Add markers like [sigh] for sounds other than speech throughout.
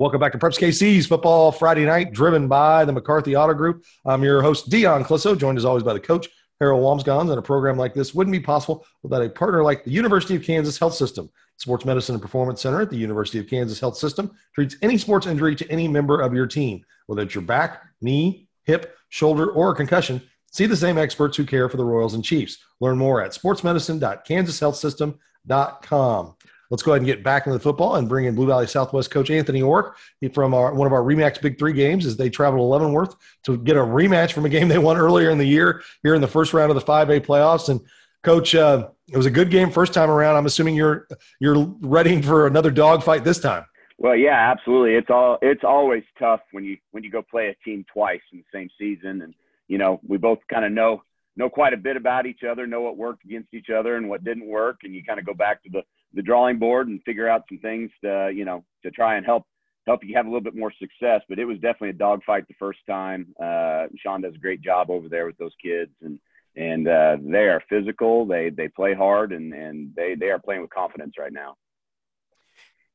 Welcome back to Preps KC's Football Friday Night, driven by the McCarthy Auto Group. I'm your host, Dion Clisso, joined as always by the coach, Harold Walmsgons. And a program like this wouldn't be possible without a partner like the University of Kansas Health System. Sports Medicine and Performance Center at the University of Kansas Health System treats any sports injury to any member of your team, whether it's your back, knee, hip, shoulder, or concussion. See the same experts who care for the Royals and Chiefs. Learn more at sportsmedicine.kansashealthsystem.com. Let's go ahead and get back into the football and bring in Blue Valley Southwest coach Anthony Orrick from our, one of our Remax Big Three games as they travel to Leavenworth to get a rematch from a game they won earlier in the year here in the first round of the 5A playoffs. And coach, uh, it was a good game first time around. I'm assuming you're you're ready for another dogfight this time. Well, yeah, absolutely. It's all it's always tough when you when you go play a team twice in the same season, and you know we both kind of know know quite a bit about each other, know what worked against each other and what didn't work, and you kind of go back to the the drawing board and figure out some things to you know to try and help help you have a little bit more success. But it was definitely a dogfight the first time. Uh, Sean does a great job over there with those kids, and and uh, they are physical. They they play hard, and and they they are playing with confidence right now.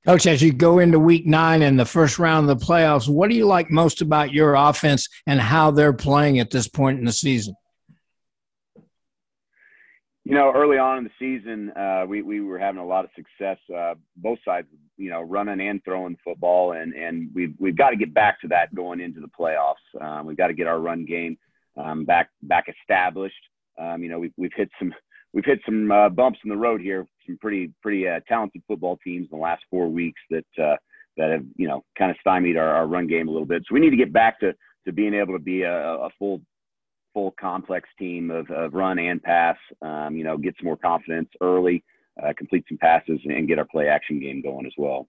Coach, as you go into week nine and the first round of the playoffs, what do you like most about your offense and how they're playing at this point in the season? You know, early on in the season, uh, we we were having a lot of success, uh, both sides, you know, running and throwing football, and and we've we've got to get back to that going into the playoffs. Um, we've got to get our run game um, back back established. Um, you know, we've we've hit some we've hit some uh, bumps in the road here. Some pretty pretty uh, talented football teams in the last four weeks that uh, that have you know kind of stymied our, our run game a little bit. So we need to get back to to being able to be a, a full full complex team of, of run and pass. Um, you know, get some more confidence early, uh, complete some passes, and get our play action game going as well.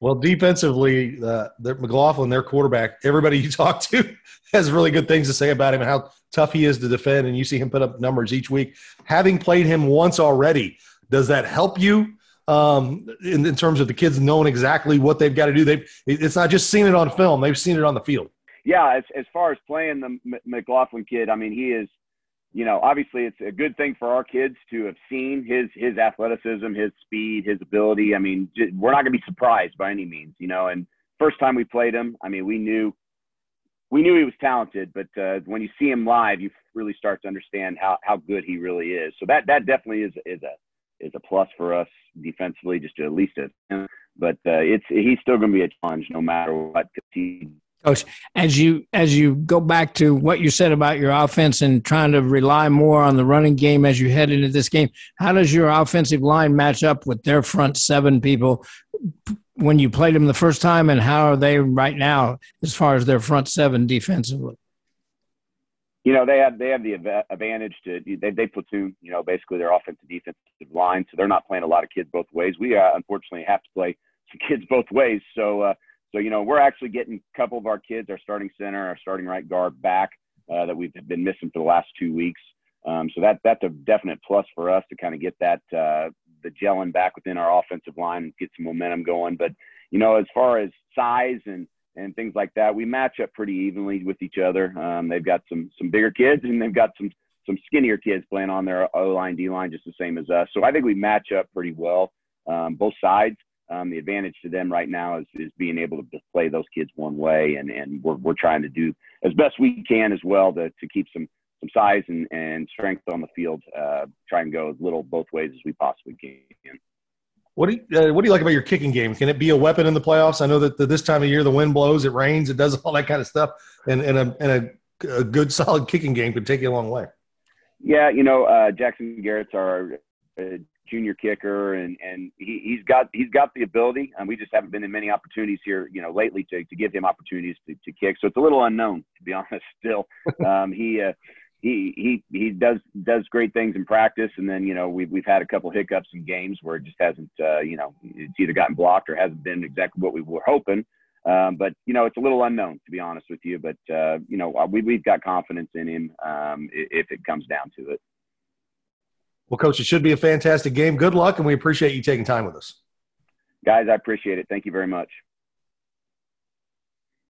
Well, defensively, uh, McLaughlin, their quarterback, everybody [laughs] you talk to has really good things to say about him and how tough he is to defend. And you see him put up numbers each week. Having played him once already, does that help you um, in, in, terms of the kids knowing exactly what they've got to do? They've it's not just seen it on film; they've seen it on the field yeah, as as far as playing the McLaughlin kid, I mean, he is, you know, obviously it's a good thing for our kids to have seen his his athleticism, his speed, his ability. I mean, we're not going to be surprised by any means, you know. And first time we played him, I mean, we knew we knew he was talented, but uh, when you see him live, you really start to understand how how good he really is. So that that definitely is is a is a plus for us defensively, just at least it. But uh, it's he's still going to be a challenge no matter what. Cause He Coach, as you as you go back to what you said about your offense and trying to rely more on the running game as you head into this game, how does your offensive line match up with their front seven people when you played them the first time, and how are they right now as far as their front seven defensively? You know, they have they have the advantage to they they platoon. You know, basically their offensive defensive line, so they're not playing a lot of kids both ways. We uh, unfortunately have to play some kids both ways, so. Uh, so, you know, we're actually getting a couple of our kids, our starting center, our starting right guard back uh, that we've been missing for the last two weeks. Um, so that that's a definite plus for us to kind of get that uh, the gelling back within our offensive line and get some momentum going. But you know, as far as size and and things like that, we match up pretty evenly with each other. Um, they've got some some bigger kids and they've got some some skinnier kids playing on their O line, D line, just the same as us. So I think we match up pretty well, um, both sides. Um, the advantage to them right now is, is being able to play those kids one way, and, and we're, we're trying to do as best we can as well to, to keep some some size and, and strength on the field. Uh, try and go as little both ways as we possibly can. What do you, uh, what do you like about your kicking game? Can it be a weapon in the playoffs? I know that the, this time of year the wind blows, it rains, it does [laughs] all that kind of stuff, and and a and a, a good solid kicking game could take you a long way. Yeah, you know, uh, Jackson Garrett's our uh, junior kicker, and and he, he's got he's got the ability. And we just haven't been in many opportunities here, you know, lately to, to give him opportunities to, to kick. So it's a little unknown, to be [laughs] honest. Still, um, he uh, he he he does does great things in practice, and then you know we've we've had a couple hiccups in games where it just hasn't uh, you know it's either gotten blocked or hasn't been exactly what we were hoping. Um, but you know, it's a little unknown to be honest with you. But uh, you know, we we've got confidence in him um, if it comes down to it. Well, Coach, it should be a fantastic game. Good luck, and we appreciate you taking time with us. Guys, I appreciate it. Thank you very much.